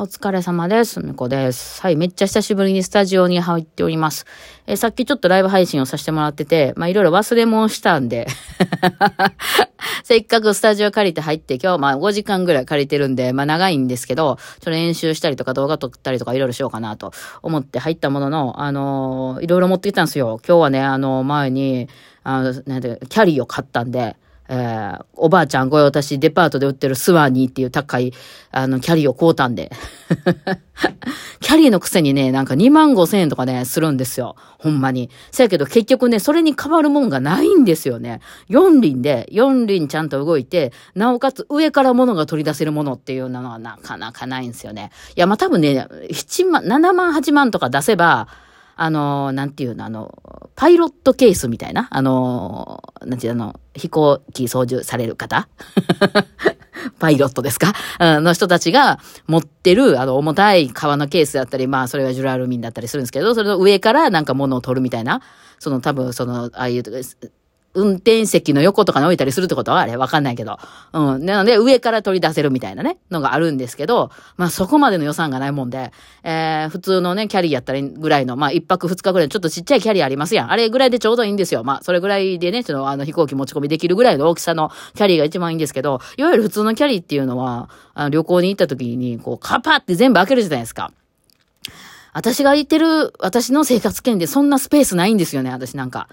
お疲れ様です。みこです。はい、めっちゃ久しぶりにスタジオに入っております。え、さっきちょっとライブ配信をさせてもらってて、まあいろいろ忘れ物したんで せっかくスタジオ借りて入って今日まあ5時間ぐらい借りてるんで、まあ長いんですけど、ちょっと練習したりとか動画撮ったりとかいろいろしようかなと思って入ったものの、あのー、いろいろ持ってきたんですよ。今日はね、あの、前に、あの、なんて、キャリーを買ったんで、えー、おばあちゃんご用達デパートで売ってるスワニーっていう高い、あの、キャリーを買うたんで。キャリーのくせにね、なんか2万5千円とかね、するんですよ。ほんまに。せやけど結局ね、それに変わるもんがないんですよね。4輪で、4輪ちゃんと動いて、なおかつ上から物が取り出せるものっていうのはなかなかないんですよね。いや、まあ、多分ね、7万、7万8万とか出せば、あの、なんていうの、あの、パイロットケースみたいな、あの、なんていうの、飛行機操縦される方？パイロットですか？の人たちが持ってる、あの、重たい革のケースだったり、まあ、それがジュラルミンだったりするんですけど、それの上からなんか物を取るみたいな、その多分、その、ああいう、運転席の横とかに置いたりするってこと？はあれわかんないけど。うん。なので、上から取り出せるみたいなね、のがあるんですけど、まあそこまでの予算がないもんで、えー、普通のね、キャリーやったらぐらいの、まあ一泊二日ぐらいのちょっとちっちゃいキャリーありますやん。あれぐらいでちょうどいいんですよ。まあそれぐらいでね、ちょっとあの飛行機持ち込みできるぐらいの大きさのキャリーが一番いいんですけど、いわゆる普通のキャリーっていうのは、あの旅行に行った時に、こう、カパって全部開けるじゃないですか。私が行ってる、私の生活圏でそんなスペースないんですよね、私なんか。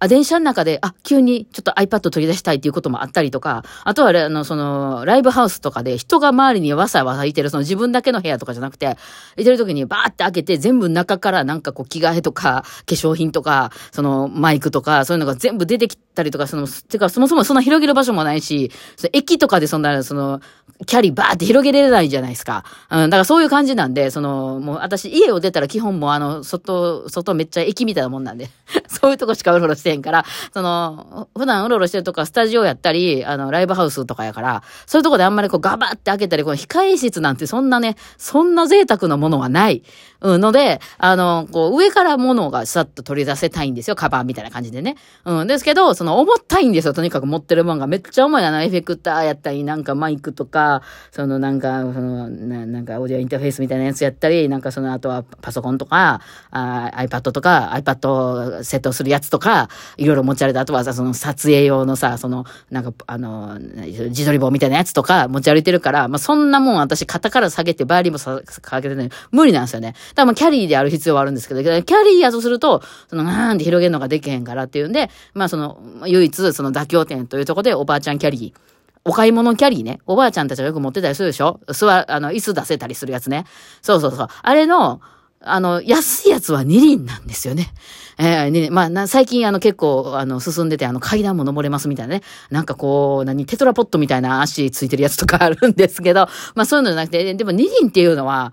あ、電車の中で、あ、急にちょっと iPad 取り出したいっていうこともあったりとか、あとは、あの、その、ライブハウスとかで人が周りにわさわさいてる、その自分だけの部屋とかじゃなくて、いてる時にバーって開けて、全部中からなんかこう、着替えとか、化粧品とか、その、マイクとか、そういうのが全部出てきたりとか、その、てか、そもそもそんな広げる場所もないし、駅とかでそんな、その、キャリーバーって広げれないじゃないですか。うん、だからそういう感じなんで、その、もう私家を出たら基本もうあの、外、外めっちゃ駅みたいなもんなんで、そういうとこしかうろうろしてへんから、その、普段うろうろしてるとかスタジオやったり、あの、ライブハウスとかやから、そういうとこであんまりこうガバって開けたり、この控え室なんてそんなね、そんな贅沢なものはない。うん、ので、あの、こう、上から物がさっと取り出せたいんですよ。カバーみたいな感じでね。うん、ですけど、その重たいんですよ。とにかく持ってるもんがめっちゃ重いな。エフェクターやったり、なんかマイクとか、そのなんか、その、ななんかオーディオインターフェースみたいなやつやったり、なんかその後はパソコンとか、あ iPad とか、iPad セットするやつとか、いろいろ持ち歩いて、あとはさ、その撮影用のさ、その、なんか、あの、自撮り棒みたいなやつとか持ち歩いてるから、まあ、そんなもん私肩から下げて、バーリーもさかけてね、無理なんですよね。多分キャリーである必要はあるんですけど、キャリーやとすると、その、なんって広げるのができへんからっていうんで、まあその、唯一その妥協点というところでおばあちゃんキャリー、お買い物キャリーね。おばあちゃんたちがよく持ってたりするでしょ？座、あの、椅子出せたりするやつね。そうそうそう。あれの、あの、安いやつは二輪なんですよね。えー、まあ、な、最近あの結構、あの、進んでて、あの、階段も登れますみたいなね。なんかこう、何、テトラポットみたいな足ついてるやつとかあるんですけど、まあそういうのじゃなくて、でも二輪っていうのは、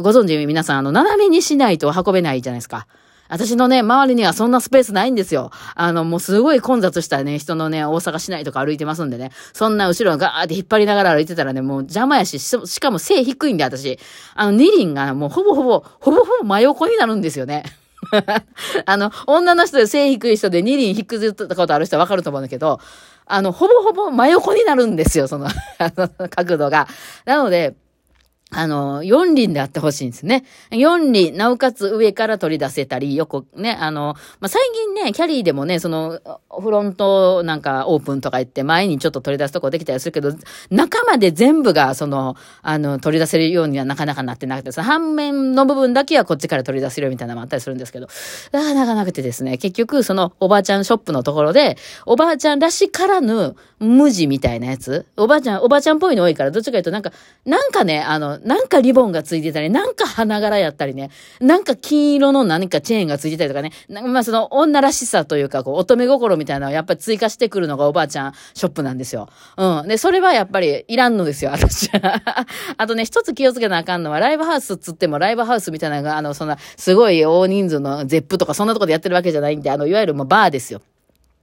ご存知皆さん、あの、斜めにしないと運べないじゃないですか。私のね、周りにはそんなスペースないんですよ。あの、もうすごい混雑したね、人のね、大阪市内とか歩いてますんでね。そんな後ろガーって引っ張りながら歩いてたらね、もう邪魔やし、しかも背低いんで、私。あの、二輪がもうほぼほぼ、ほぼほぼ真横になるんですよね。あの、女の人で背低い人で二輪引くずったことある人はわかると思うんだけど、あの、ほぼほぼ真横になるんですよ、その、あの、角度が。なので、あの、四輪であってほしいんですね。四輪、なおかつ上から取り出せたり、横、ね、あの、まあ、最近ね、キャリーでもね、その、フロントなんかオープンとか言って前にちょっと取り出すとこできたりするけど、中まで全部が、その、あの、取り出せるようにはなかなかなってなくて、その半面の部分だけはこっちから取り出せるみたいなのもあったりするんですけど、なかなかなくてですね、結局、その、おばあちゃんショップのところで、おばあちゃんらしからぬ無地みたいなやつ、おばあちゃん、おばあちゃんっぽいの多いから、どっちかというとなんか、なんかね、あの、なんかリボンがついてたり、なんか花柄やったりね、なんか金色の何かチェーンがついてたりとかね、まあその女らしさというか、こう、乙女心みたいなのをやっぱり追加してくるのがおばあちゃんショップなんですよ。うん。で、それはやっぱりいらんのですよ、私は。あとね、一つ気をつけなあかんのは、ライブハウスっつってもライブハウスみたいなのが、あの、そんな、すごい大人数のゼップとかそんなとこでやってるわけじゃないんで、あの、いわゆるもうバーですよ。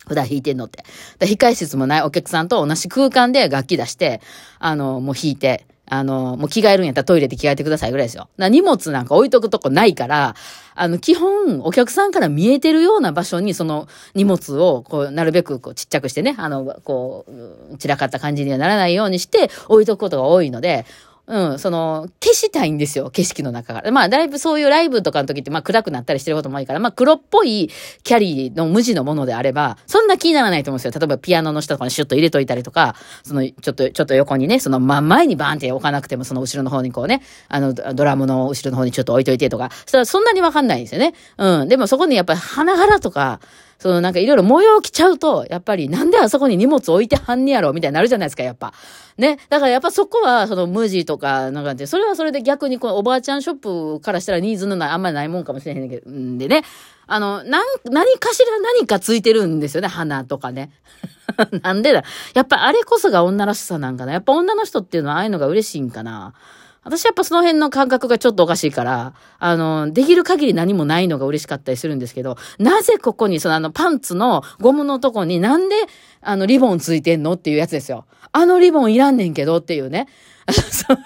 普段弾いてんのって。で控室もないお客さんと同じ空間で楽器出して、あの、もう弾いて、あの、もう着替えるんやったらトイレで着替えてくださいぐらいですよ。な荷物なんか置いとくとこないから、あの、基本、お客さんから見えてるような場所に、その荷物を、こう、なるべく、こう、ちっちゃくしてね、あの、こう、散らかった感じにはならないようにして、置いとくことが多いので、うん、その、消したいんですよ、景色の中から。まあ、だいぶそういうライブとかの時って、まあ、暗くなったりしてることも多いから、まあ、黒っぽいキャリーの無地のものであれば、そんな気にならないと思うんですよ。例えば、ピアノの下とかにシュッと入れといたりとか、その、ちょっと、ちょっと横にね、その、真ん前にバーンって置かなくても、その後ろの方にこうね、あの、ドラムの後ろの方にちょっと置いといてとか、そしたらそんなにわかんないんですよね。うん。でもそこにやっぱり花柄とか、そのなんかいろいろ模様着ちゃうと、やっぱりなんであそこに荷物置いてはんねやろみたいになるじゃないですか、やっぱ。ね。だからやっぱそこは、その無地とか、なんかで、それはそれで逆にこのおばあちゃんショップからしたらニーズのない、あんまりないもんかもしれへんけど、んでね。あの、なん、何かしら何かついてるんですよね、花とかね。なんでだ。やっぱあれこそが女らしさなんかな。やっぱ女の人っていうのはああいうのが嬉しいんかな。私やっぱその辺の感覚がちょっとおかしいから、あの、できる限り何もないのが嬉しかったりするんですけど、なぜここにそのあのパンツのゴムのとこになんであのリボンついてんのっていうやつですよ。あのリボンいらんねんけどっていうね。そ う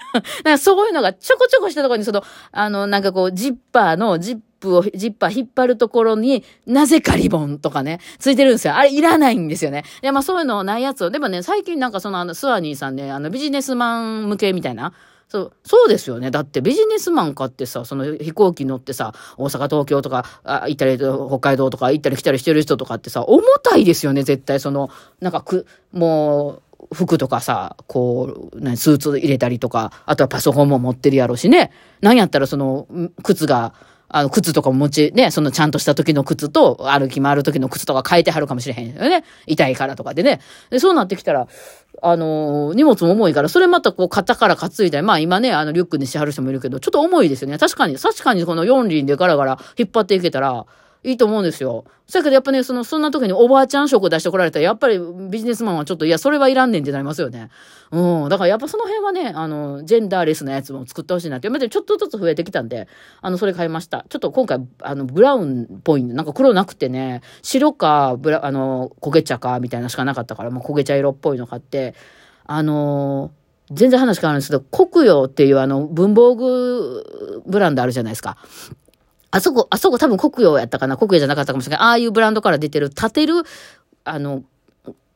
なんかそういうのがちょこちょこしたところにその、あの、なんかこう、ジッパーの、ジップを、ジッパー引っ張るところになぜかリボンとかね、ついてるんですよ。あれいらないんですよね。で、まあそういうのないやつを、でもね、最近なんかそのあの、スワニーさんね、あの、ビジネスマン向けみたいな、そう、そうですよね。だってビジネスマンかってさ、その飛行機乗ってさ、大阪、東京とか、あ行ったり、北海道とか行ったり来たりしてる人とかってさ、重たいですよね、絶対。その、なんかく、もう、服とかさ、こう、何スーツ入れたりとか、あとはパソコンも持ってるやろうしね。なんやったらその、靴が、あの、靴とか持ち、ね、そのちゃんとした時の靴と、歩き回る時の靴とか変えてはるかもしれへんよね。痛いからとかでね。で、そうなってきたら、あの、荷物も重いから、それまたこう肩から担いだり、まあ今ね、あのリュックにしはる人もいるけど、ちょっと重いですよね。確かに、確かにこの4輪でガラガラ引っ張っていけたら、いいと思うんですよ。そやけどやっぱね、その、そんな時におばあちゃん食出してこられたら、やっぱりビジネスマンはちょっと、いや、それはいらんねんってなりますよね。うん。だからやっぱその辺はね、あの、ジェンダーレスなやつも作ってほしいなって。やっぱりちょっとずつ増えてきたんで、あの、それ買いました。ちょっと今回、あの、ブラウンっぽいなんか黒なくてね、白か、ブラ、あの、焦げ茶か、みたいなしかなかったから、もう焦げ茶色っぽいの買って、あの全然話変わるんですけど、国用っていうあの、文房具ブランドあるじゃないですか。あそこ、あそこ多分国用やったかな国用じゃなかったかもしれない。ああいうブランドから出てる、立てる、あの、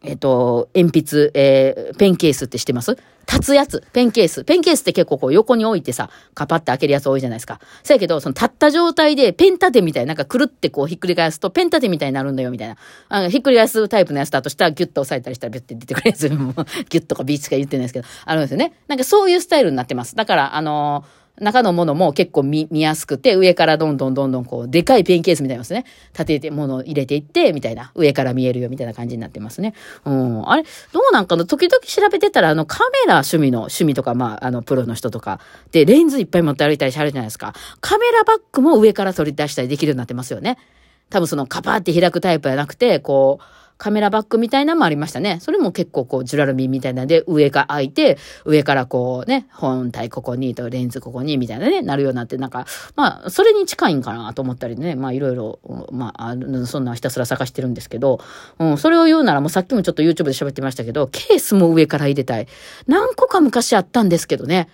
えっ、と、鉛筆、えー、ペンケースって知ってます？立つやつ。ペンケース。ペンケースって結構こう横に置いてさ、カパって開けるやつ多いじゃないですか。そやけど、その立った状態でペン立てみたいな、なんかくるってこうひっくり返すとペン立てみたいになるんだよみたいな。あのひっくり返すタイプのやつだとしたらギュッと押さえたりしたらビュッて出てくるやつ。ギュッとかビーチしか言ってないですけど、あるんですよね。なんかそういうスタイルになってます。だから、あのー中のものも結構見、見やすくて、上からどんどんどんどんこう、でかいペンケースみたいなですね。立てて、ものを入れていって、みたいな。上から見えるよ、みたいな感じになってますね。うん。あれ、どうなんかな？時々調べてたら、あの、カメラ趣味の、趣味とか、まあ、あの、プロの人とか、で、レンズいっぱい持って歩いたりしはるじゃないですか。カメラバッグも上から取り出したりできるようになってますよね。多分その、カパーって開くタイプじゃなくて、こう、カメラバッグみたいなのもありましたね。それも結構こう、ジュラルミンみたいなんで、上が開いて、上からこうね、本体ここにとレンズここにみたいなね、なるようになって、なんか、まあ、それに近いんかなと思ったりね、まあいろいろ、まあ、そんなひたすら探してるんですけど、うん、それを言うならもうさっきもちょっと YouTube で喋ってましたけど、ケースも上から入れたい。何個か昔あったんですけどね。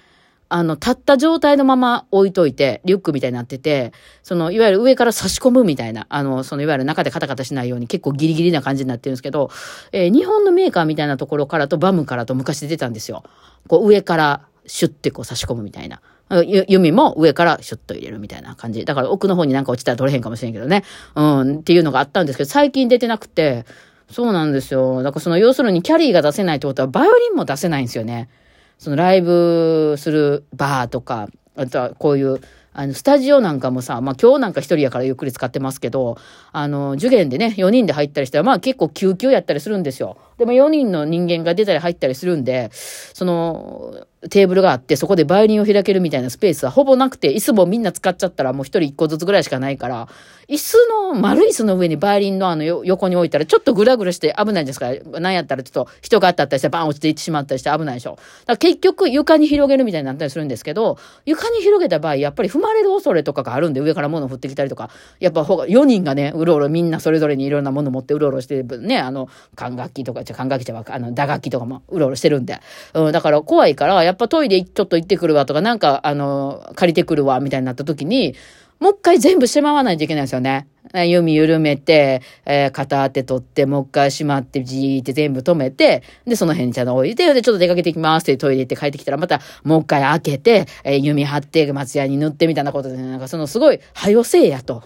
あの、立った状態のまま置いといて、リュックみたいになってて、その、いわゆる上から差し込むみたいな、あの、その、いわゆる中でカタカタしないように結構ギリギリな感じになってるんですけど、えー、日本のメーカーみたいなところからとバムからと昔出たんですよ。こう、上からシュッてこう差し込むみたいな。弓も上からシュッと入れるみたいな感じ。だから奥の方になんか落ちたら取れへんかもしれんけどね。うん、っていうのがあったんですけど、最近出てなくて、そうなんですよ。だからその、要するにキャリーが出せないってことは、バイオリンも出せないんですよね。そのライブするバーとか、あとはこういう、あの、スタジオなんかもさ、まあ今日なんか一人やからゆっくり使ってますけど、あの、受験でね、4人で入ったりしたら、まあ結構救急やったりするんですよ。でも4人の人間が出たり入ったりするんで、その、テーブルがあって、そこでバイオリンを開けるみたいなスペースはほぼなくて、椅子もみんな使っちゃったらもう一人一個ずつぐらいしかないから、椅子の、丸い椅子の上にバイオリンのあの横に置いたら、ちょっとグラグラして危ないんですか？ら、なんやったらちょっと人が当たったりしてバン落ちていってしまったりして危ないでしょ。だから結局床に広げるみたいになったりするんですけど、床に広げた場合、やっぱり踏まれる恐れとかがあるんで、上から物を降ってきたりとか、やっぱ4人がね、うろうろみんなそれぞれにいろんなもの持ってうろうろして、ね、あの、管楽器とか、じゃ管楽器じゃあの、打楽器とかもうろうろしてるんで。うん、だから怖いから、やっぱっぱトイレちょっと行ってくるわとか、なんか、あの、借りてくるわ、みたいになった時に、もう一回全部しまわないといけないんですよね。弓緩めて、えー、肩当て取って、もう一回しまって、じーって全部止めて、で、その辺にちゃんと置いて、で、ちょっと出かけていきますってトイレ行って帰ってきたら、またもう一回開けて、えー、弓張って、松屋に塗ってみたいなことで、なんかそのすごい、はよせえやと。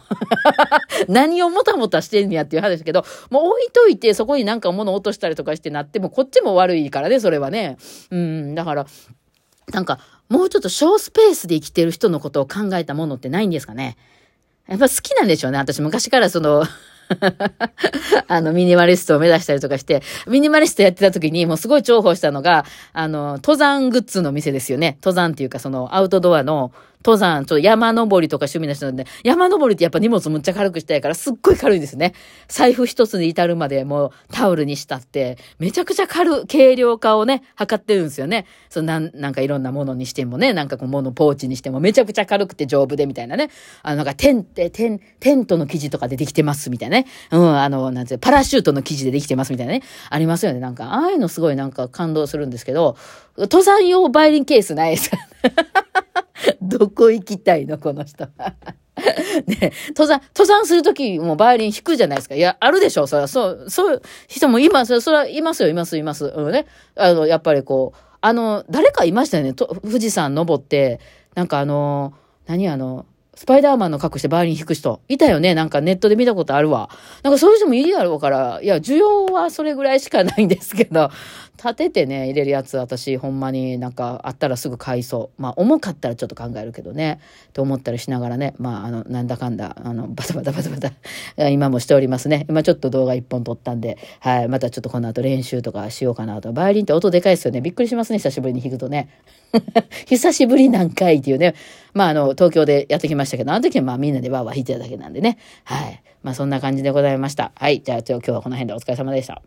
何をもたもたしてんやっていう話ですけど、もう置いといて、そこになんか物落としたりとかしてなっても、こっちも悪いからね、それはね。うん、だから、なんか、もうちょっと小スペースで生きてる人のことを考えたものってないんですかね？やっぱ好きなんでしょうね。私昔からその あの、ミニマリストを目指したりとかして、ミニマリストやってた時にもうすごい重宝したのが、あの、登山グッズの店ですよね。登山っていうかそのアウトドアの登山、ちょっと山登りとか趣味の人なんで、山登りってやっぱ荷物むっちゃ軽くしたいからすっごい軽いですね。財布一つに至るまでもうタオルにしたって、めちゃくちゃ軽、軽量化をね、測ってるんですよね。そのなん、なんかいろんなものにしてもね、なんかこう物ポーチにしてもめちゃくちゃ軽くて丈夫でみたいなね。あの、なんかテンテ、テン、テントの生地とかでできてますみたいなね。うん、あの、なんてパラシュートの生地でできてますみたいなね。ありますよね。なんか、ああいうのすごいなんか感動するんですけど、登山用バイリンケースないですか？どこ行きたいのこの人。ね、登山、登山するときもバイオリン弾くじゃないですか。いや、あるでしょそれは、そう、そういう人もいます。それはいますよ、います、います。うんね。あの、やっぱりこう、あの、誰かいましたよね。と富士山登って、なんかあの、何あの、スパイダーマンの格好してバイオリン弾く人。いたよねなんかネットで見たことあるわ。なんかそういう人もいるやろうから、いや、需要はそれぐらいしかないんですけど、立ててね、入れるやつ私ほんまになんかあったらすぐ買いそう。まあ重かったらちょっと考えるけどね。と思ったりしながらね、まああの、なんだかんだ、あの、バタバタバタバタ、今もしておりますね。今ちょっと動画一本撮ったんで、はい、またちょっとこの後練習とかしようかなと。バイオリンって音でかいですよね。びっくりしますね、久しぶりに弾くとね。久しぶりなんかいっていうね。まああの、東京でやってきましたけど、あの時はまあみんなでわーわー弾いてただけなんでね。はい。まあそんな感じでございました。はい。じゃあ今日はこの辺でお疲れ様でした。